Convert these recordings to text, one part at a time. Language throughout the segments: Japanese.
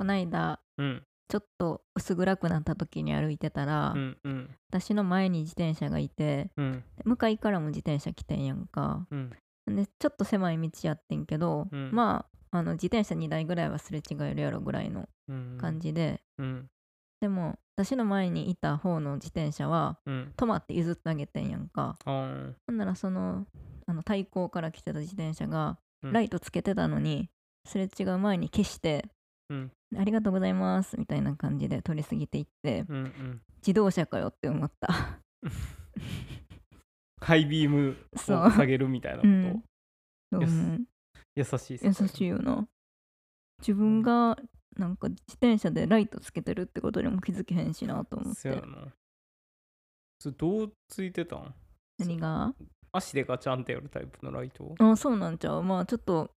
こないだうん。ちょっと薄暗くなった時に歩いてたら、うんうん。私の前に自転車がいてうん。向かいからも自転車来てんやんか。うん。でちょっと狭い道やってんけど、うん。まああの自転車2台ぐらいはすれ違えるやろぐらいのうん感じで、うん。でも私の前にいた方の自転車はうん。止まって譲ってあげてんやんか。ほんならそのあの対向から来てた自転車がうん。ライトつけてたのに、すれ違う前に消してうんありがとうございますみたいな感じで通り過ぎていってうんうん自動車かよって思った。ハイビームを下げるみたいなこと、うん。優しい優しいよな。自分がなんか自転車でライトつけてるってことにも気づけへんしなと思って。そやな。それどうついてたん？何が？足でガチャンってやるタイプのライト？あそうなんちゃう。まあちょっと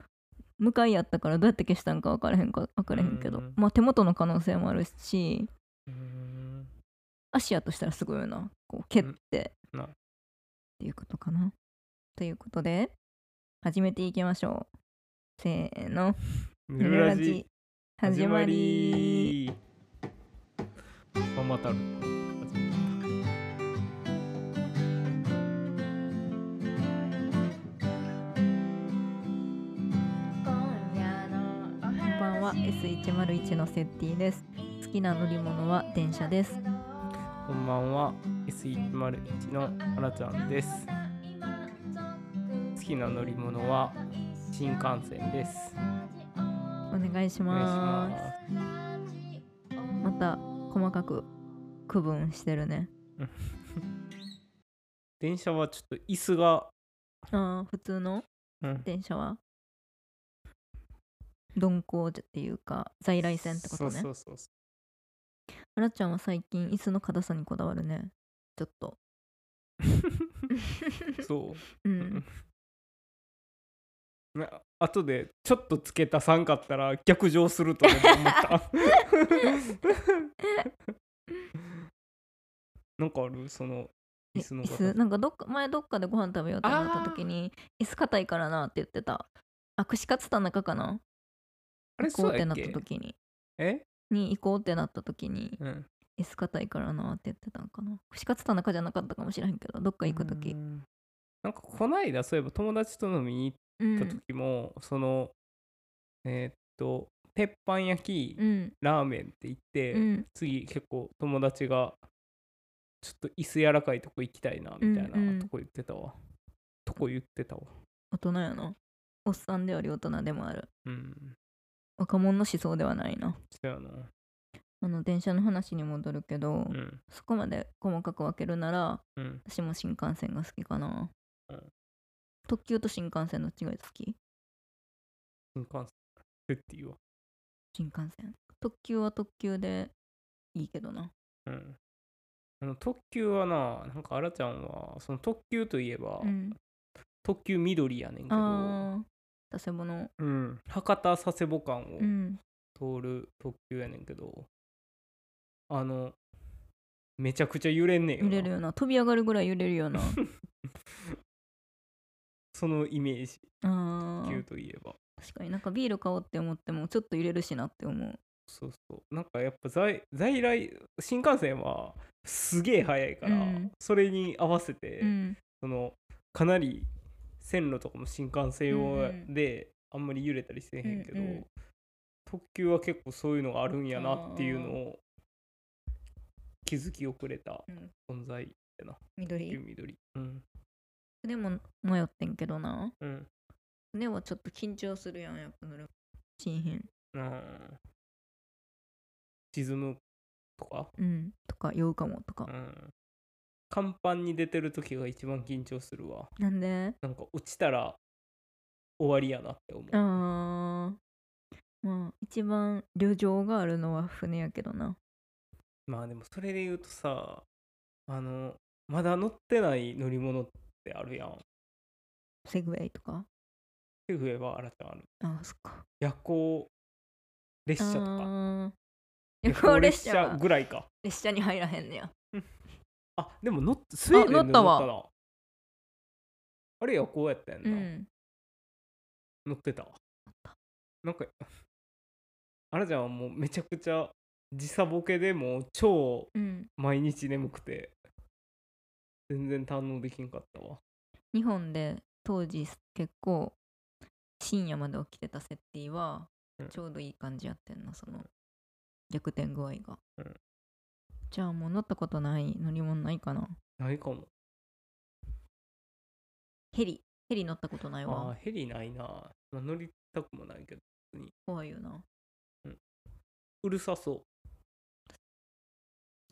向かいやったからどうやって消したんか分からへんか分からへんけど。うん。まあ手元の可能性もあるし。足やとしたらすごいよな。こう蹴って。っていうことかな。ということで始めていきましょう。せーの。ぬるラジ。始まり。ママタは S101 のセッティです。好きな乗り物は電車です。たこんばんは。S101 のあらちゃんです。好きな乗り物は新幹線です。お願いしまます。また細かく区分してるね。電車はちょっと椅子が、あー普通のうん、電車は？鈍行っていうか在来線ってことね。そうそうそうあらちゃんは最近椅子の硬さにこだわるね。ちょっと。そう。うん。な後でちょっとつけたさんかったら逆上すると思った。なんかある？そのえ椅子の椅子？なんかどっか前どっかでご飯食べようってなった時に椅子硬いからなって言ってた。あ串カツ田中かな？行こってなった時に。え、に行こうってなった時にうん、硬いからなって言ってたんかな。串カツ田中じゃなかったかもしれへんけどどっか行く時。うん。なんかこないだそういえば友達と飲みにうん行った時も、そのえーっと鉄板焼き、うん。ラーメンって言って、うん。次結構友達がちょっと椅子柔らかいとこ行きたいなみたいなうんうん。とこ言ってたわ、とこ言ってたわ。大人やな。おっさんであり大人でもある。うん若者の思想ではないな。そうやな。あの電車の話に戻るけど、うん。そこまで細かく分けるならうん。私も新幹線が好きかな、うん。特急と新幹線の違い好き？新幹線。っていうわ。新幹線。特急は特急でいいけどな。うん。あの特急はななんかあらちゃんはその特急といえば、うん。特急緑やねんけどああ佐世保のうん、博多佐世保間をうん。通る特急やねんけど、あのめちゃくちゃ揺れんねんよな。揺れるよな。飛び上がるぐらい揺れるよな。そのイメージ。あ急といえば。確かに。なんかビール買おうって思ってもちょっと揺れるしなって思う。そうそう。なんかやっぱ在在来新幹線はすげえ速いから、うん。それに合わせて、うん。そのかなり線路とかも新幹線用であんまり揺れたりせえへんけど、うんうん。特急は結構そういうのがあるんやなっていうのを気づき遅れたうん。存在やな、緑？緑。うん。でも迷ってんけどな。うん。でもちょっと緊張するやんやっぱ乗る。しんへん沈むとか、うん。とか酔うかもとか。う、ん、甲板に出てる時が一番緊張するわ。なんで？なんか落ちたら終わりやなって思う。あー。まあ一番旅情があるのは船やけどな。まあでもそれで言うとさあのまだ乗ってない乗り物ってあるやん。セグウェイとか？セグウェイはあらちゃんある。あーそっか。夜行列車とか。あー。夜行列車はぐらいか。列車に入らへんねやあでも乗っスウェーデンで乗ったわ乗なあれ夜行やったやんな、うん。乗ってたわ。なんかあらちゃんはもうめちゃくちゃ時差ボケでもう超うん。毎日眠くて。全然堪能できんかったわ。日本で当時結構深夜まで起きてたセッティはうん。ちょうどいい感じやってんなその逆転具合が、うんじゃあもう乗ったことない乗り物ないかな？ないかも。ヘリヘリ乗ったことないわ。ヘリないな、まあ、乗りたくもないけど怖いよな。うるさそ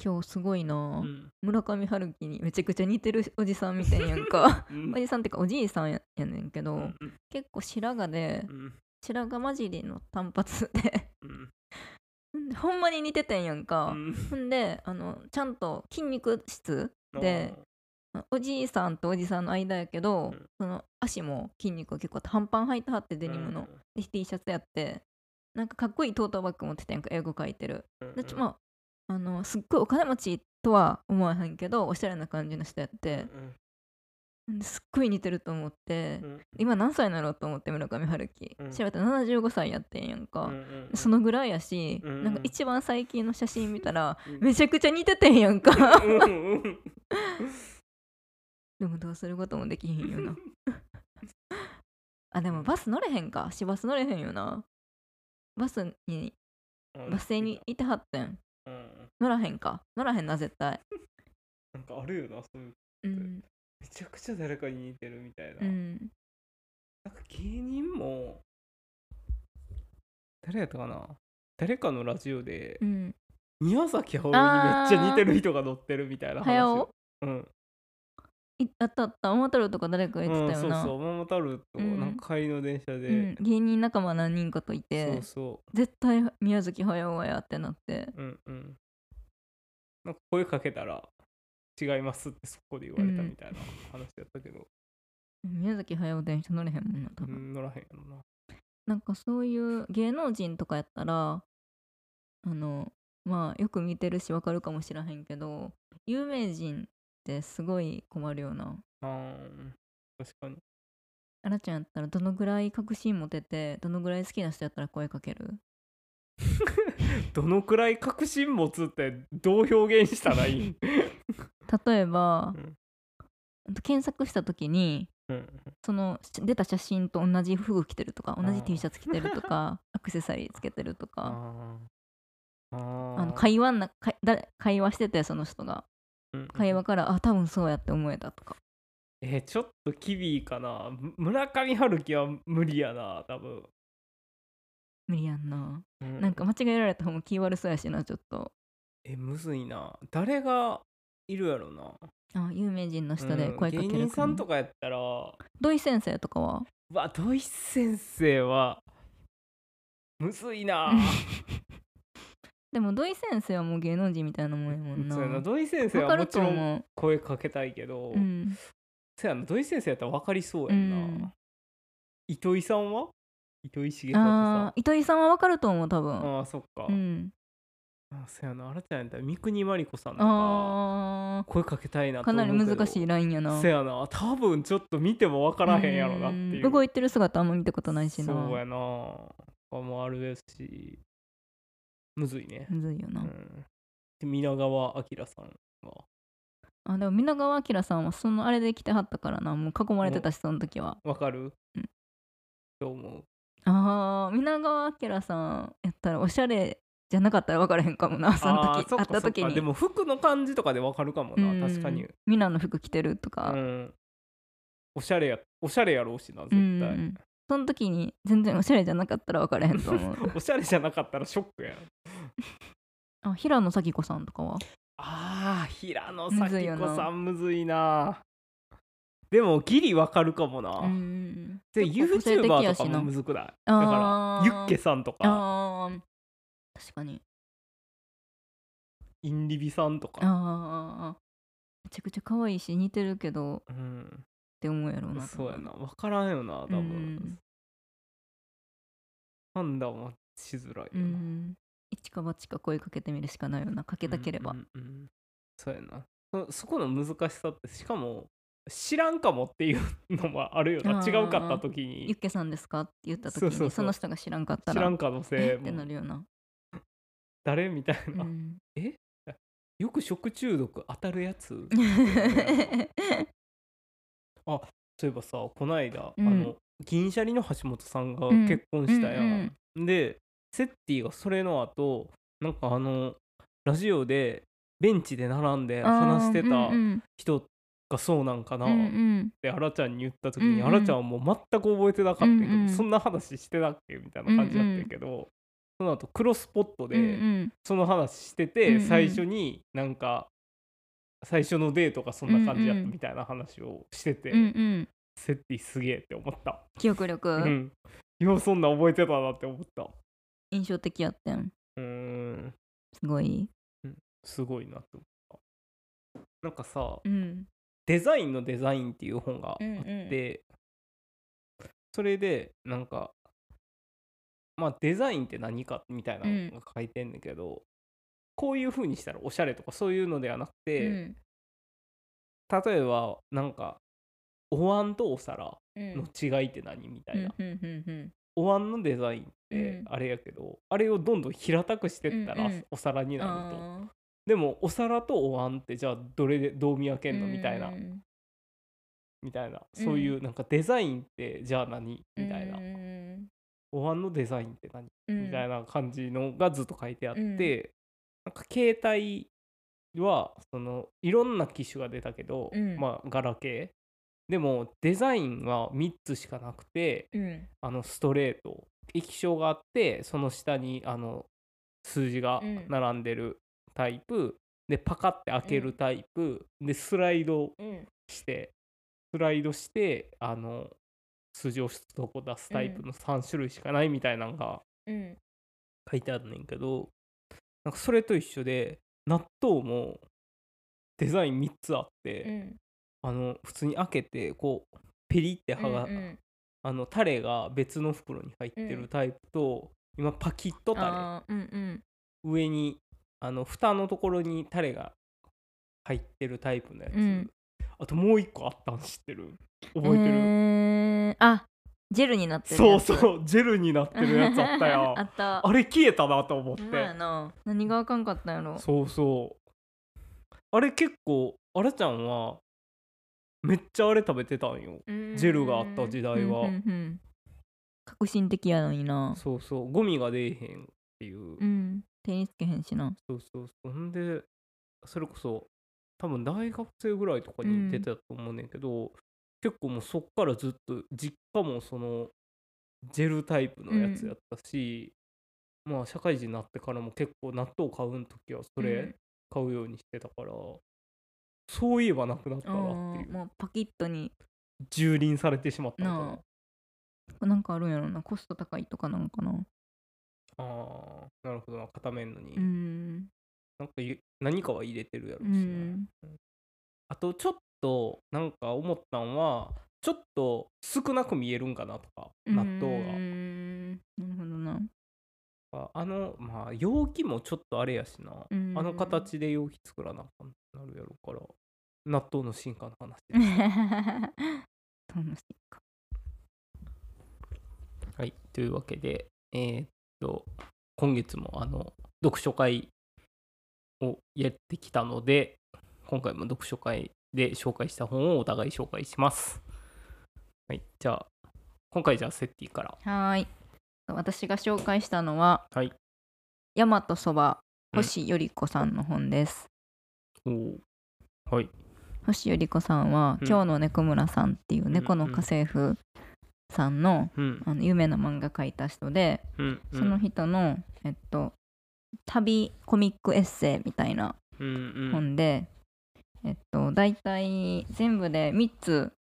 今日すごいな、う、うん。村上春樹にめちゃくちゃ似てるおじさんみたいやんか。うん。おじさんってかおじいさんややねんけど、うん結構白髪でうん。白髪混じりの単発で。うんほんまに似ててんやんか、うん。ほんであのちゃんと筋肉質でおじいさんとおじさんの間やけど、うん。その足も筋肉が結構あって半パン履いてはってデデニムの、で T シャツやってなんかかっこいいトートバッグ持っててんか英語書いてる。でちょまああのすっごいお金持ちとは思わへんけどおしゃれな感じの人やって、ですっごい似てると思って、今何歳なのと思って村上春樹、うん。調べたら75歳やってんやんか、そのぐらいやし、うんなんか一番最近の写真見たら、うん。めちゃくちゃ似ててんやんか。うんうんでもどうすることもできへんよな。あでもバス乗れへんか。市バス乗れへんよな。バスにバス停にい。てはってん。うん乗らへんか。乗らへんな絶対。なんかあるよなそういううんめちゃくちゃ誰かに似てるみたいな、うん。なんか芸人も誰やったかな？誰かのラジオでうん。宮崎駿にめっちゃ似てる人が乗ってるみたいな話を駿？うん。いあったあった。桃太郎とか誰か言ってたよな、うん、そうそう桃太郎とうん。なんか帰りの電車で、うん、芸人仲間何人かといてそうそ絶対宮崎駿やってなって。ううんうん。なんか声かけたら違いますってそこで言われたみたいな話やったけど、宮崎駿電車乗れへんもんな多分、うん、乗らへんやろな。なんかそういう芸能人とかやったらあのまあよく見てるしわかるかもしらへんけど有名人ってすごい困るよな。あー確かに。あらちゃんやったらどのぐらい確信持ててどのぐらい好きな人やったら声かける？どのくらい確信持つってどう表現したらいいん？例えば、うん。検索した時にうん。そのし出た写真と同じ服着てるとか同じ T シャツ着てるとか アクセサリーつけてるとかあの会話んなか誰会話しててその人が。うんうん。会話からあ多分そうやって思えたとか。えーちょっとキビーかな。む村上春樹は無理やな多分、無理やんな、うん。なんか間違えられた方も気悪そうやしなちょっと。えむずいな。誰がいるやろな。あ有名人の人で声かけるうん芸人さんとかかやったら。う土井先生とかは？わ土井先生はむずいな。でも土井先生はもう芸能人みたいなもんやもんな。そうやな。土井先生わかるはもちろんと思う声かけたいけど、うん。そうやな。土井先生やったら分かりそうやんな、うん。糸井さんは？糸井重里さん。糸井さんはわかると思う多分。ああそっか、うんあそうやな。あらちゃんやったら三國真理子さんとかあ声かけたいなーかなり難いしいラインやな。せやな。多分ちょっと見ても分からへんやろなっていう。うん。動いてる姿あんま見たことないしな。そうやな。他もあるですし。むずいね、むずいよな、うん、で皆川明さんは？あでも皆川明さんはそのあれで来てはったからな。もう囲まれてたしその時は。わかる、うん。どう思う？あー皆川明さんやったらおしゃれじゃなかったら分からへんかもなその時。会った時に。でも服の感じとかでわかるかもな、うん。確かに、ミナの服着てるとうか、ん、おしゃれやおしゃれやろうしな絶うん対、その時に全然おしゃれじゃなかったら分からへんと思う。おしゃれじゃなかったらショックやん。あ平野咲子さんとかは？あー平野咲子さんむずいな。でもギリわかるかもな、うんで YouTuber とかもむずくない？だからユッケさんとか確かに。インリビさんとか。あーめちゃくちゃ可愛いし似てるけど。っうんて思うやろうなそうやな。分からんよな多う分、ん。判断はしづらいような、ん。一か八か声かけてみるしかないよな。かけたければ、うんうんうん。そうやな。そそこの難しさってしかも知らんかもっていうのもあるよな。違うかった時ユッにケさんですか？って言った時にその人が知らんかったら。知らん可能え？性ってなもるよな誰？みたいな、うん。え？よく食中毒当たるやつ？そういえばさこの間、うん。あの銀シャリの橋本さんがうん。結婚したやん、うんでセッティがそれの後なんかあのラジオでベンチで並んで話してたうん人がそうなんかなってあらちゃんに言った時にあらちゃんはもう全く覚えてなかったけど、そんな話してたっけ？みたいな感じだったけど、その後クロスポットうんうでんその話してて、うんうん最初になんか最初のデートがそんな感じやったうんうんみたいな話をしてて、うんうんセッティすげえって思った。記憶力、うん。ようそんな覚えてたなって思った。印象的やったんうーん。すごいすごいなって思った。なんかさ、うんデザインのデザインっていう本があっうんうんて、それでなんかまあデザインって何かみたいなのが書いてんだけど、こういう風にしたらおしゃれとかそういうのではなくて、うん。例えばなんかお椀とお皿うん。の違いって何みたいな、うんうんうんうん。お椀のデザインってうん。あれやけど、あれをどんどん平たくしてったらうんうん。お皿になると、あでもお皿とお椀ってじゃあどれでどう見分けーんのみたいな、うんみたいな。そういうなんかデザインってじゃあ何みたいな、うんお椀のデザインって何、うん。みたいな感じのがずっと書いてあって、うん。なんか携帯はそのいろんな機種が出たけど、うん。まあガラケー。でもデザインは3つしかなくてうん。あのストレート。液晶があってその下にあの数字がうん。並んでるタイプ、でパカって開けるタイプ、でスライドうん。してスライドしてあの数字を一個出すタイプの3種類しかないみたいなのがうん。書いてあるねんけどなんかそれと一緒で納豆もデザイン3つあって、うん。あの普通に開けてこうペリって剥が、うんうん。あのタレが別の袋に入ってるタイプと、今パキッとタあーうんうん。レ上にあの蓋のところにタレが入ってるタイプのやつ、うん。あともう一個あったん知ってる？覚えてる、えーあジェルになってるそうそうジェルになってるやつあったや あった。あれ消えたなと思って。何があかんかったんやろ。そうそう。あれ結構あらちゃんはめっちゃあれ食べてたんよ。ジェルがあった時代は。うんうんうん。革新的やのにな。そうそう。ゴミが出えへんっていう、うん。手につけへんしな。そうそうそんでそれこそ多分大学生ぐらいとかに出てたと思うねんけど、結構もうそっからずっと実家もそのジェルタイプのやつやったし、まあ社会人になってからも結構納豆買うん時はそれ買うようにしてたから、そういえばなくなったうんなっていうもうパキッとに。蹂躙されてしまったのかな。ななんかあるんやろな。コスト高いとかなんかな。あーなるほどな。片面のに、うん。なんかゆ何かは入れてるやろううしな、ん。あとちょっとなんか思ったんはちょっと少なく見えるんかなとか納豆うーんなるほどな。があのまあ容器もちょっとあれやしな。うんあの形で容器作らなあかんなるやろから納豆の進化の話楽です。しいかはいというわけでえーっと今月もあの読書会をやってきたので今回も読書会で紹介した本をお互い紹介します。はいじゃあ今回じゃあセッティから。はーい。私が紹介したのははい。大和そばうん。星より子さんの本です、おおはい。星より子さんは、うん。今日の猫村さんっていう猫の家政婦さんのうん。あの有名な漫画描いた人で、うん。その人のえっと旅コミックエッセイみたいなうんうん。本で、えっと大体全部で3つ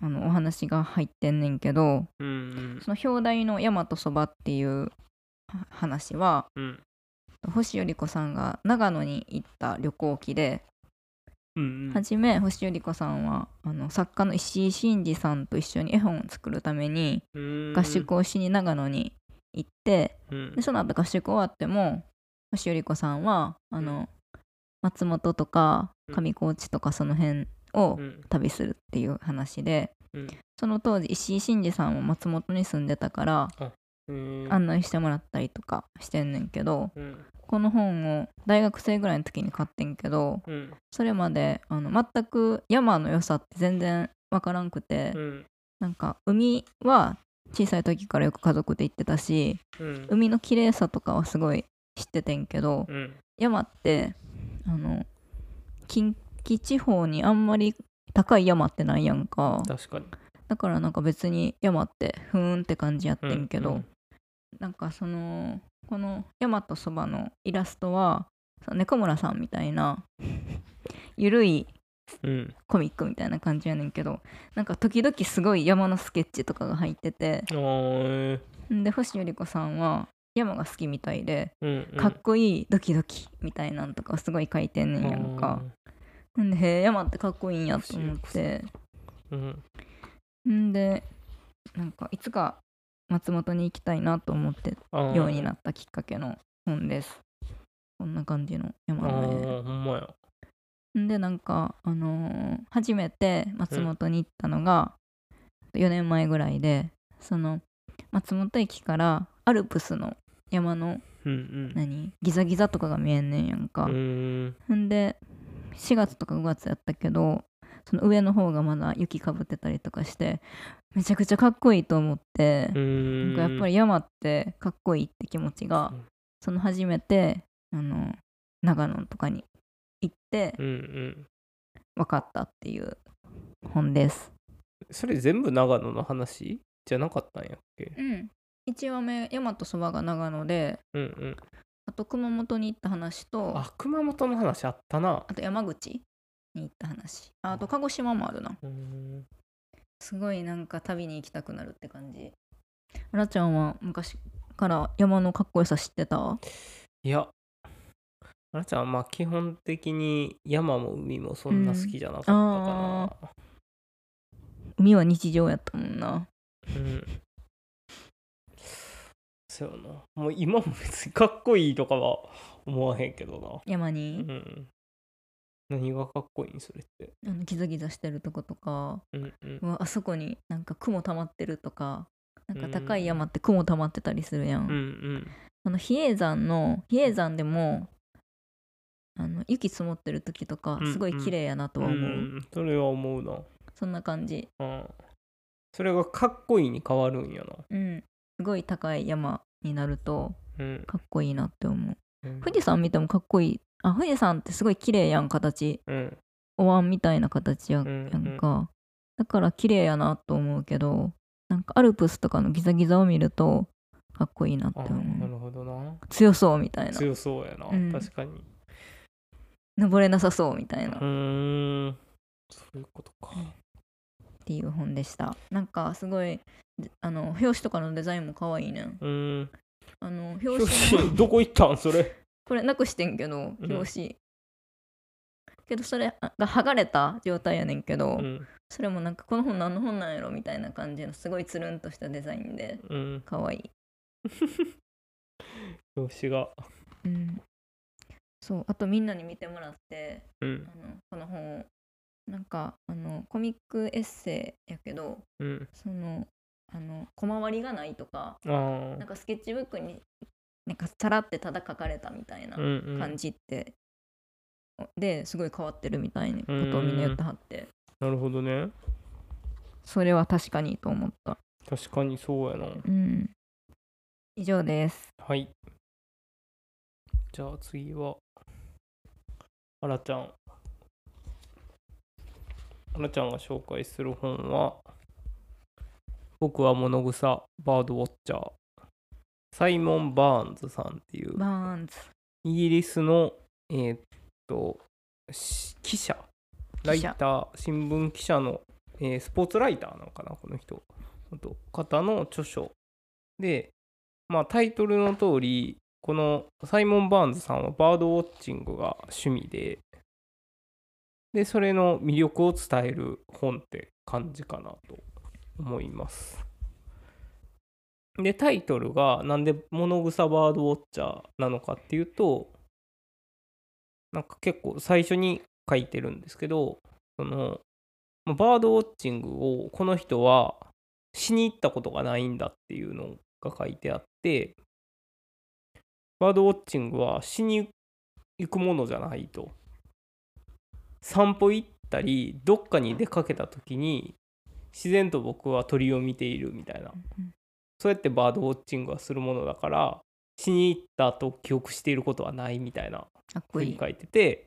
あのお話が入ってんねんけどうんうん。その表題の「大和そば」っていうは話はうん。星より子さんが長野に行った旅行記でうんはじめ星より子さんはあの作家の石井真二さんと一緒に絵本を作るためにうん。合宿をしに長野に行ってうん。でその後合宿終わっても星より子さんはあの松本とかうん。上高地とかその辺をうん。旅するっていう話でうん。その当時石井真二さんは松本に住んでたから案内してもらったりとかしてんねんけどうん。この本を大学生ぐらいの時に買ってんけどうん。それまであの全く山の良さって全然わからんくてうん。なんか海は小さい時からよく家族で行ってたしうん。海の綺麗さとかはすごい知っててんけどうん。山ってあの近畿地方にあんまり高い山ってないやんか。確かに。だからなんか別に山ってふーんって感じやってんけど、うんうん。なんかそのこの山とそばのイラストは猫村さんみたいな ゆるいうん。コミックみたいな感じやねんけどなんか時々すごい山のスケッチとかが入っててで星由里子さんは山が好きみたいでうんうん。かっこいいドキドキみたいなんとかすごい書いてんねんやんかんでへえ山ってかっこいいんやと思って。うんん。でなんかいつか松本に行きたいなと思ってようになったきっかけの本です。こんな感じのあ山のーほんまや。絵んでなんかあのー初めて松本に行ったのが4年前ぐらいでその松本駅からアルプスの山のうん何？ギザギザとかが見えんねんやんか。うん。んんで4月とか5月やったけどその上の方がまだ雪かぶってたりとかしてめちゃくちゃかっこいいと思って、なんかやっぱり山ってかっこいいって気持ちが、う。んその初めてあの長野とかに行ってうんうん。分かったっていう本です。それ全部長野の話じゃなかったんやっけ？うん、1話目山とそばが長野でうんうん。あと熊本に行った話とああ熊本の話あったな。と山口に行った話。ああと鹿児島もあるな。うーん。すごいなんか旅に行きたくなるって感じ。あらちゃんは昔から山のかっこよさ知ってた？いや。あらちゃんはまあ基本的に山も海もそんな好きじゃなかったかな。海は日常やったもんな。うんそうやな。もう今も別にかっこいいとかは思わへんけどな。山に、うん。何がかっこいいんそれって。あのギザギザしてるとことか。うんうん。うわあそこになんか雲溜まってるとか。なんか高い山って雲溜まってたりするやん、うんうん。あの比叡山の比叡山でもあの雪積もってる時とかうんうん。すごい綺麗やなとは思う、ん。それは思うな。そんな感じ。うん。それがかっこいいに変わるんやな。うん。すごい高い山になるとうん。かっこいいなって思う。うん。富士山見てもかっこいい。あ富士山ってすごい綺麗やん形。うん。お椀みたいな形や,、うんかだから綺麗やなと思うけどなんかアルプスとかのギザギザを見るとかっこいいなってあ思う。なるほどな。強そうみたいな。強そうやな、うん。確かに。登れなさそうみたいうな、ーん。そういうことか。っていう本でした。なんかすごいであの表紙とかのデザインも可愛いねん。うーん。あの表紙。どこ行ったんそれ？これなくしてんけどうん表紙、けどそれが剥がれた状態やねんけど、うん。それもなんかこの本何の本なんやろみたいな感じのすごいつるんとしたデザインでうん。可愛い。表紙が。うん。そうあとみんなに見てもらってうん。あのこの本を。なんかあのコミックエッセイやけどうん。そのあの小回りがないとかなんかスケッチブックになんかさらってただ書かれたみたいなうんうん。感じって、ですごい変わってるみたいなことをみんな言ってはって。なるほどね。それは確かにと思った。確かにそうやな。うん。以上です。はい。じゃあ次はあらちゃん。あらちゃんが紹介する本は僕は物草バードウォッチャー。サイモン・バーンズさんっていうバーンズ。イギリスのえーっとし記者。ライター新聞記者の、えースポーツライターなのかなこの人。あと方の著書。でまあタイトルの通りこのサイモン・バーンズさんはバードウォッチングが趣味ででそれの魅力を伝える本って感じかなと思います。でタイトルがなんで物草バードウォッチャーなのかっていうとなんか結構最初に書いてるんですけどそのバードウォッチングをこの人はしに行ったことがないんだっていうのが書いてあってバードウォッチングはしに行くものじゃないと。散歩行ったりどっかに出かけた時に自然と僕は鳥を見ているみたいな。そうやってバードウォッチングはするものだから死に行ったと記憶していることはないみたいなふうに書いてて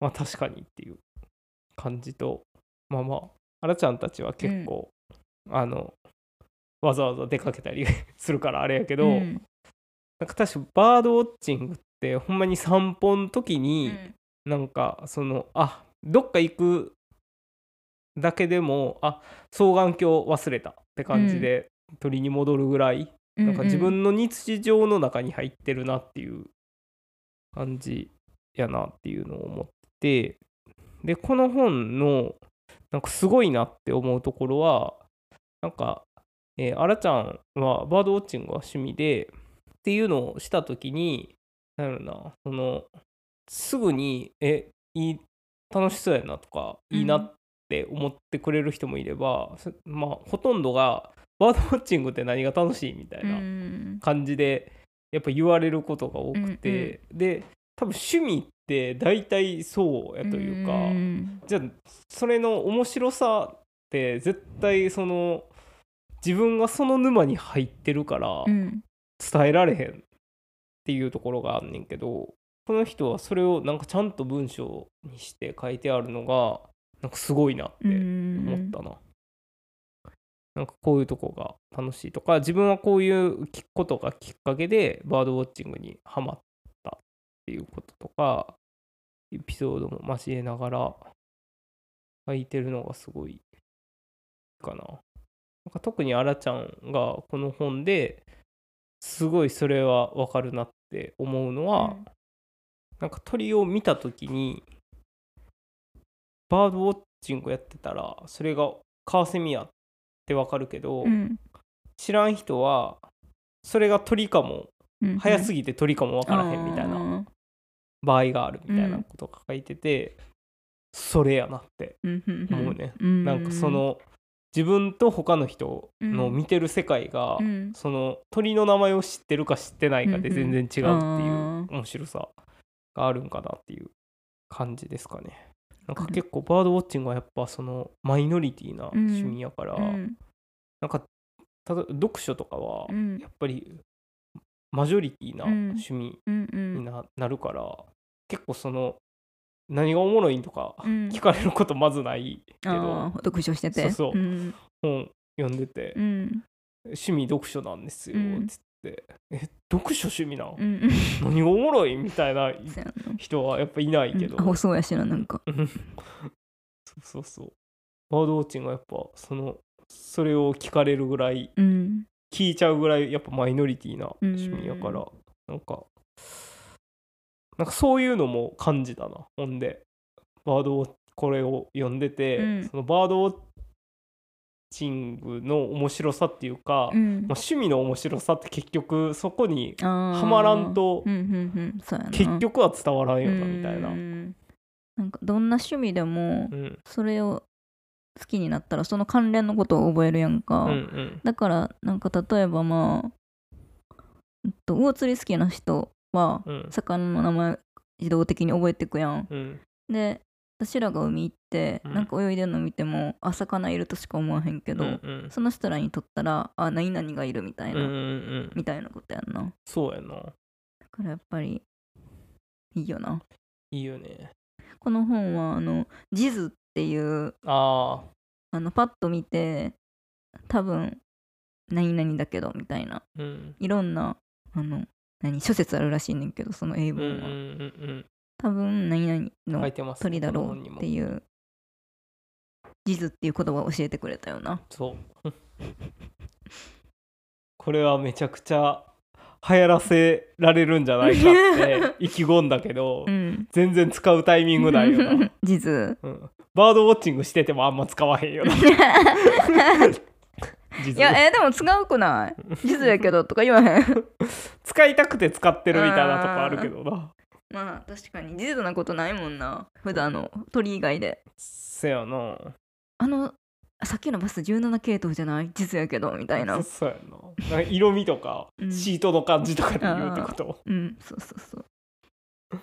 まあ確かにっていう感じとまあまああらちゃんたちは結構、あのわざわざ出かけたり するからあれやけど、うん。なんか確かバードウォッチングってほんまに散歩の時うに、ん。なんかそのあどっか行くだけでもあ双眼鏡忘れたって感じで鳥に戻るぐらい、なんか自分の日常の中に入ってるなっていう感じやなっていうのを思ってでこの本のなんかすごいなって思うところはなんか、えーあらちゃんはバードウォッチングが趣味でっていうのをした時になんやろなそのすぐにえいい楽しそうやなとかいいなって思ってくれる人もいれば、そまあほとんどがバードウォッチングって何が楽しいみたいなうん。感じでやっぱ言われることが多くて、で多分趣味って大体そうやというか、んじゃあそれの面白さって絶対その自分がその沼に入ってるからうん。伝えられへんっていうところがあんねんけどこの人はそれをなんかちゃんと文章にして書いてあるのがなんかすごいなって思ったな。なんかこういうとこが楽しいとか自分はこういうきことがきっかけでバードウォッチングにハマったっていうこととかエピソードも交えながら書いてるのがすごいかな。なんか特にあらちゃんがこの本ですごいそれはわかるなって思うのは、うんなんか鳥を見た時にバードウォッチングやってたらそれがカワセミやってわかるけど、うん。知らん人はそれが鳥かもうん早すぎて鳥かもわからへんみたいな場合があるみたいなことが書いてて、それやなって思うね、なんかその自分と他の人の見てる世界が、うん。その鳥の名前を知ってるか知ってないかで全然違うっていううん面白さがあるんかなっていう感じですかね。なんか結構バードウォッチングはやっぱそのマイノリティな趣味やから、うん。なんかただ読書とかはうん。やっぱりマジョリティなうん。趣味にんななるから結構その何がおもろいんとかうん。聞かれることまずないけど、読書してて。そうそう。うん。本読んでて、うん。趣味読書なんですようん。つって、え読書趣味なん、うん。う ん何がおもろいみたいな 人はやっぱいないけど、うん。そうやしななんか。う んそうそうそう。バードウォッチングはやっぱそのそれを聞かれるぐらいうん。聞いちゃうぐらいやっぱマイノリティな趣味やから、なんかなんかそういうのも感じたなほんで。バードウォッこれを読んでて、うん。そのバードウォッチングの面白さっていうか、うん。まあ、趣味の面白さって結局そこにははまらんとうんうんうんそうやな。結局は伝わらんよなみたいな。う。ん。なんかどんな趣味でもうん。それを好きになったらその関連のことを覚えるやんか、うんうん。だからなんか例えばまあうんと魚釣り好きな人はうん。魚の名前自動的に覚えてくやん。で私らが海行ってうん。なんか泳いでるの見ても、あ魚いるとしか思わへんけど、うんうん。その人らにとったらあ何々がいるみたいな、うんうんうん。みたいなことやんな。だそうやな。からやっぱりいいよな。いいよね。この本はあの地図っていうああ。のパッと見て多分何々だけどみたいな。あうん。いろんなあの何諸説あるらしいねんけどその英うんうん文は、うん多分何々の鳥だろうっていう地図っていう言葉を教えてくれたよな。そう。これはめちゃくちゃ流行らせられるんじゃないかって 意気込んだけど、うん。全然使うタイミングないよな、地図うん、バードウォッチングしててもあんま使わへんよな。実いやえでも使うくない？地図やけどとか言わへん。使いたくて使ってるみたいなとこあるけどなまあ確かに地図なことないもんな。普段の鳥以外で。せやな。あのさっきのバス17系統じゃない？実やけどみたいな。そうやな。な色味とか、うん。シートの感じとかで言うってこと？うん。そうそうそう。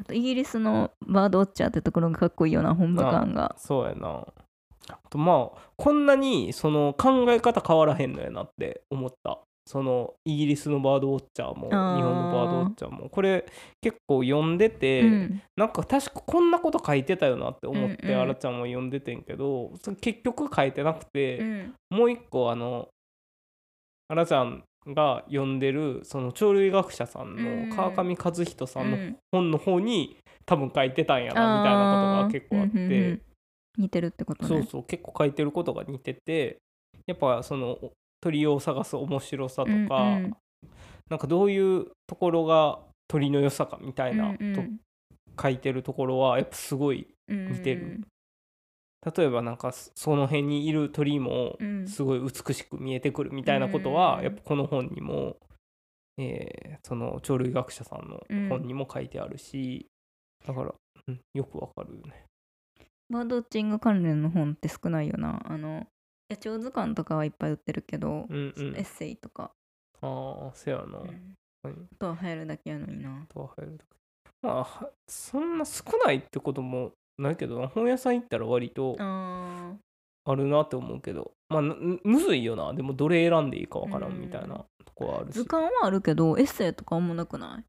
あとイギリスのバードウォッチャーってところがかっこいいよな本部感が。そうやな。あとまあこんなにその考え方変わらへんのやなって思ったそのイギリスのバードウォッチャーも日本のバードウォッチャーもこれ結構読んでて、うん。なんか確かこんなこと書いてたよなって思って、うんうん。あらちゃんも読んでてんけど結局書いてなくて、うん。もう一個あのあらちゃんが読んでるその鳥類学者さんうん。の川上和人さんのうん。本の方に多分書いてたんやなみたいなことが結構あって、ーうんうんうん。似てるってことね。そうそう結構書いてることが似ててやっぱその鳥を探す面白さとか、うんうん。なんかどういうところが鳥の良さかみたいな、うんうん。と書いてるところはやっぱすごい似てる。例えばなんかそその辺にいる鳥もうん。すごい美しく見えてくるみたいなことは、うんやっぱこの本にも、えーその鳥類学者さんの本にも書いてあるし、だから、うん、よくわかるよね。バードウォッチング関連の本って少ないよな。あの野鳥図鑑とかはいっぱい売ってるけど、うんうん。エッセイとか、ああせやな。うん。はい。あとは入るだけやのにな。とは入るだけ。まあはそんな少ないってこともないけどな。本屋さん行ったら割とああるなって思うけど。まあなむずいよな。でもどれ選んでいいかわからうんんみたいなとこはあるし。図鑑はあるけどエッセイとかあんまなくない？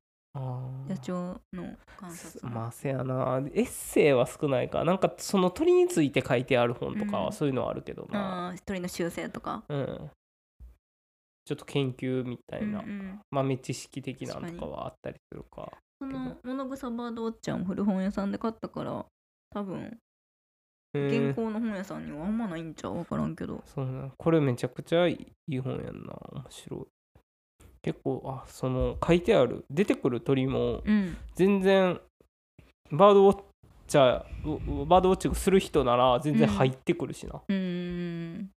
野鳥の観察。のまあせやなエッセイは少ないか。なんかその鳥について書いてある本とかうん。はそういうのはあるけどな。鳥の習性とか。うん、ちょっと研究みたいな、うんうん。豆知識的なとかはあったりするか。その物草バードウォッチャーも古本屋さんで買ったから多分うん現行の本屋さんにはあんまないんちゃう？分からんけど。そうなこれめちゃくちゃいい本やんな。面白い結構あその書いてある出てくる鳥もうん。全然バードウォッチャーバードウォッチングする人なら全然入ってくるしな、うーん。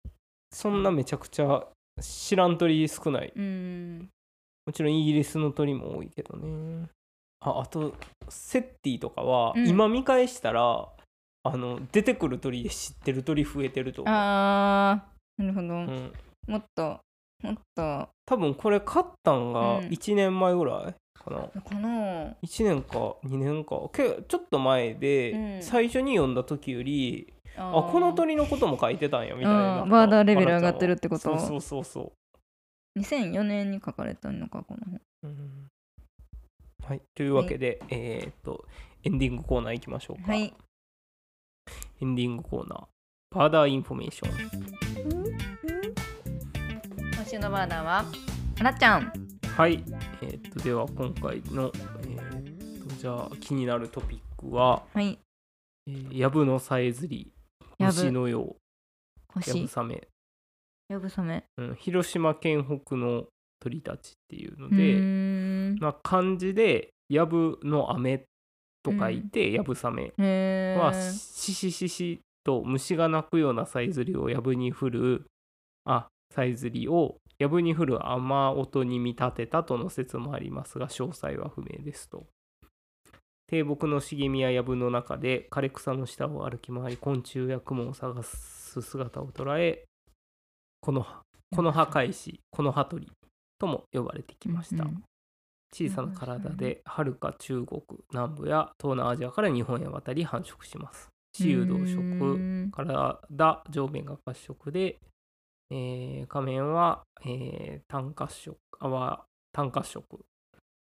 そんなめちゃくちゃ知らん鳥少ない。うん。もちろんイギリスの鳥も多いけどね。ああとセッティとかは、うん。今見返したらあの出てくる鳥で知ってる鳥増えてると思う、あーなるほど、うん、もっともっと多分これ買ったんがうん。1年前ぐらいかな、かな。1年か2年か。けちょっと前で、うん。最初に読んだ時よりああこの鳥のことも書いてたんやみたいな。バー。ダーレベル上がってるってこと？そうそうそうそ2004年に書かれたのかこの本。う、うん。はい。というわけで、えーっとエンディングコーナー行きましょうか、はい。エンディングコーナー。バーダーインフォメーション今週のバーダーはあらちゃん。はい。えーっとでは今回の、えーっとじゃあ気になるトピックははい「えーやぶのさえずり虫のよう。や星。ぶさめやぶさめ」うん、広島県北の鳥たちっていうので、ん。まあ、漢字で「やぶの雨」と書いて「やぶさめ」へはーししししと虫が鳴くようなさえずりをやぶに降るあさえずりをやぶに降る雨音に見立てたとの説もありますが詳細は不明ですと。低木の茂みややぶの中で枯れ草の下を歩き回り昆虫や雲を探す姿を捉えこのこの葉返しこの葉鳥とも呼ばれてきました、うんうん。小さな体ではるか中国南部や東南アジアから日本へ渡り繁殖します。雌雄同う色体上面が褐色で、えー仮面は、えー単褐色泡単褐色。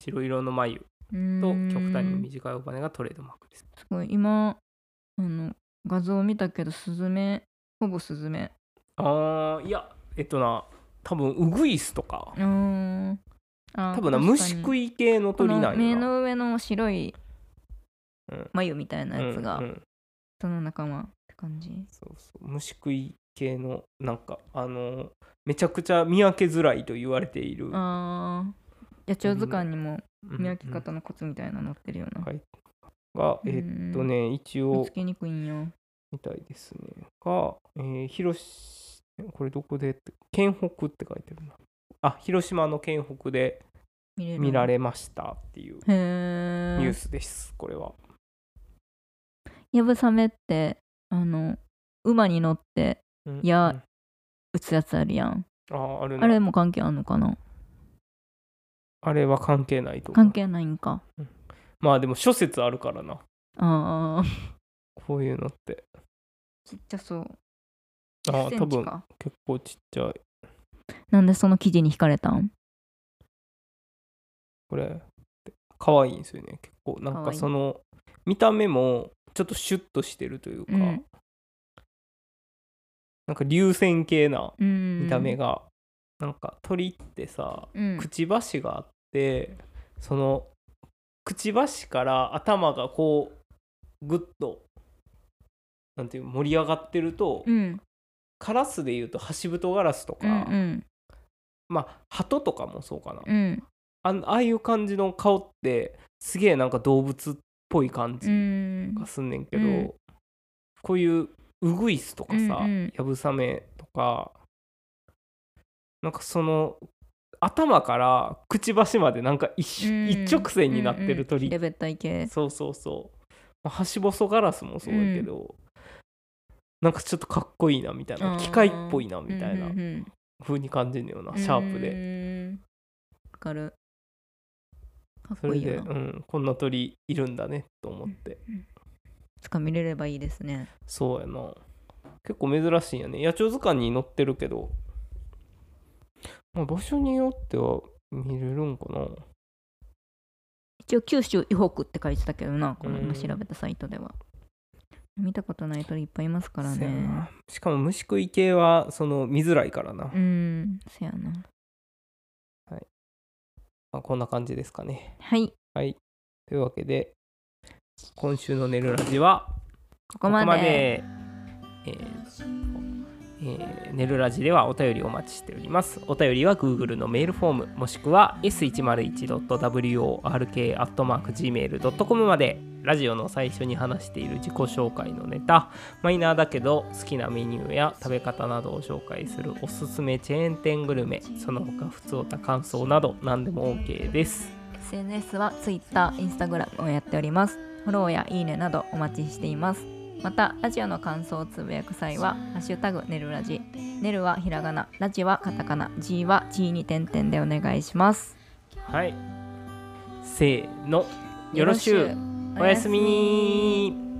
白色の眉と極端に短い尾羽がトレードマークです。すごい。今あの画像見たけどスズメほぼスズメ。あーいやえっとな多分ウグイスとか。うーん。多分な虫食い系の鳥なんこの目やなの上の白いうん。眉みたいなやつが、うんうん。その仲間って感じ。そうそう。虫食い系のなんかあのめちゃくちゃ見分けづらいと言われているあー。野鳥図鑑にもうん。見分け方のコツみたいなの載ってるような、はい。がえっとね一見応つけにくいんよ。みたいですね。が、えー広しこれどこでって県北って書いてるな。あ広島の県北で見られましたっていうニュースですこれは。やぶさめってあの馬に乗ってうんいやうん。打つやつあるやん。あーあるな。あれも関係あんのかな？あれは関係ないと思う。関係ないんか。まあでも諸説あるからな。ああこういうのって。ちっちゃそう。あ10ー多分センチか？結構ちっちゃい。なんでその記事に惹かれたん？これ可愛いんですよね。結構なんかい。その見た目もちょっとシュッとしてるというか、うんなんか流線形なうん。見た目が、なんか鳥ってさうん。くちばしがあってそのくちばしから頭がこうグッとなんていう盛り上がってると、うん。カラスでいうとハシブトガラスとか、うんうん。まあ鳩とかもそうかな、うん。あんああいう感じの顔ってすげえなんか動物っぽい感うじん。がすんねんけど、うん。こういうウグイスとかさ、うんうん。ヤブサメとかなんかその頭からくちばしまでなんか一,、うん。一直線になってる鳥、レベッタイ系そうそうそう、まあ、ハシボソガラスもそうだけど、なんかちょっとかっこいいなみたいな。機械っぽいなみたいなうんうん風に感じるようなうんシャープで。うんわかる。かっそれで、こいいよな。うん、こんな鳥いるんだねと思って、つか見れればいいですね。そうやな。結構珍しいんやね。野鳥図鑑に載ってるけど、まあ、場所によっては見れるんかな。一応九州以北って書いてたけどなこのうん今調べたサイトでは。見たことない鳥いっぱいいますからね。な。しかも虫食い系はその見づらいからな、うんせやな。まあ、こんな感じですかね。はい。はい。というわけで今週の「寝るラジ」はここまでえーえー、ネルラジではお便りお待ちしております。お便りは Google のメールフォームもしくは s101.work.gmail.com までラジオの最初に話している自己紹介のネタマイナーだけど好きなメニューや食べ方などを紹介するおすすめチェーン店グルメその他普通おた感想など何でも OK です。SNS は Twitter、Instagram をやっております。フォローやいいねなどお待ちしています。また、ラジオの感想をつぶやく際は、ハッシュタグねるラジ。ねるはひらがな、ラジはカタカナ、G は G に点々でお願いします。はい。せーの。よろしゅう。おやすみ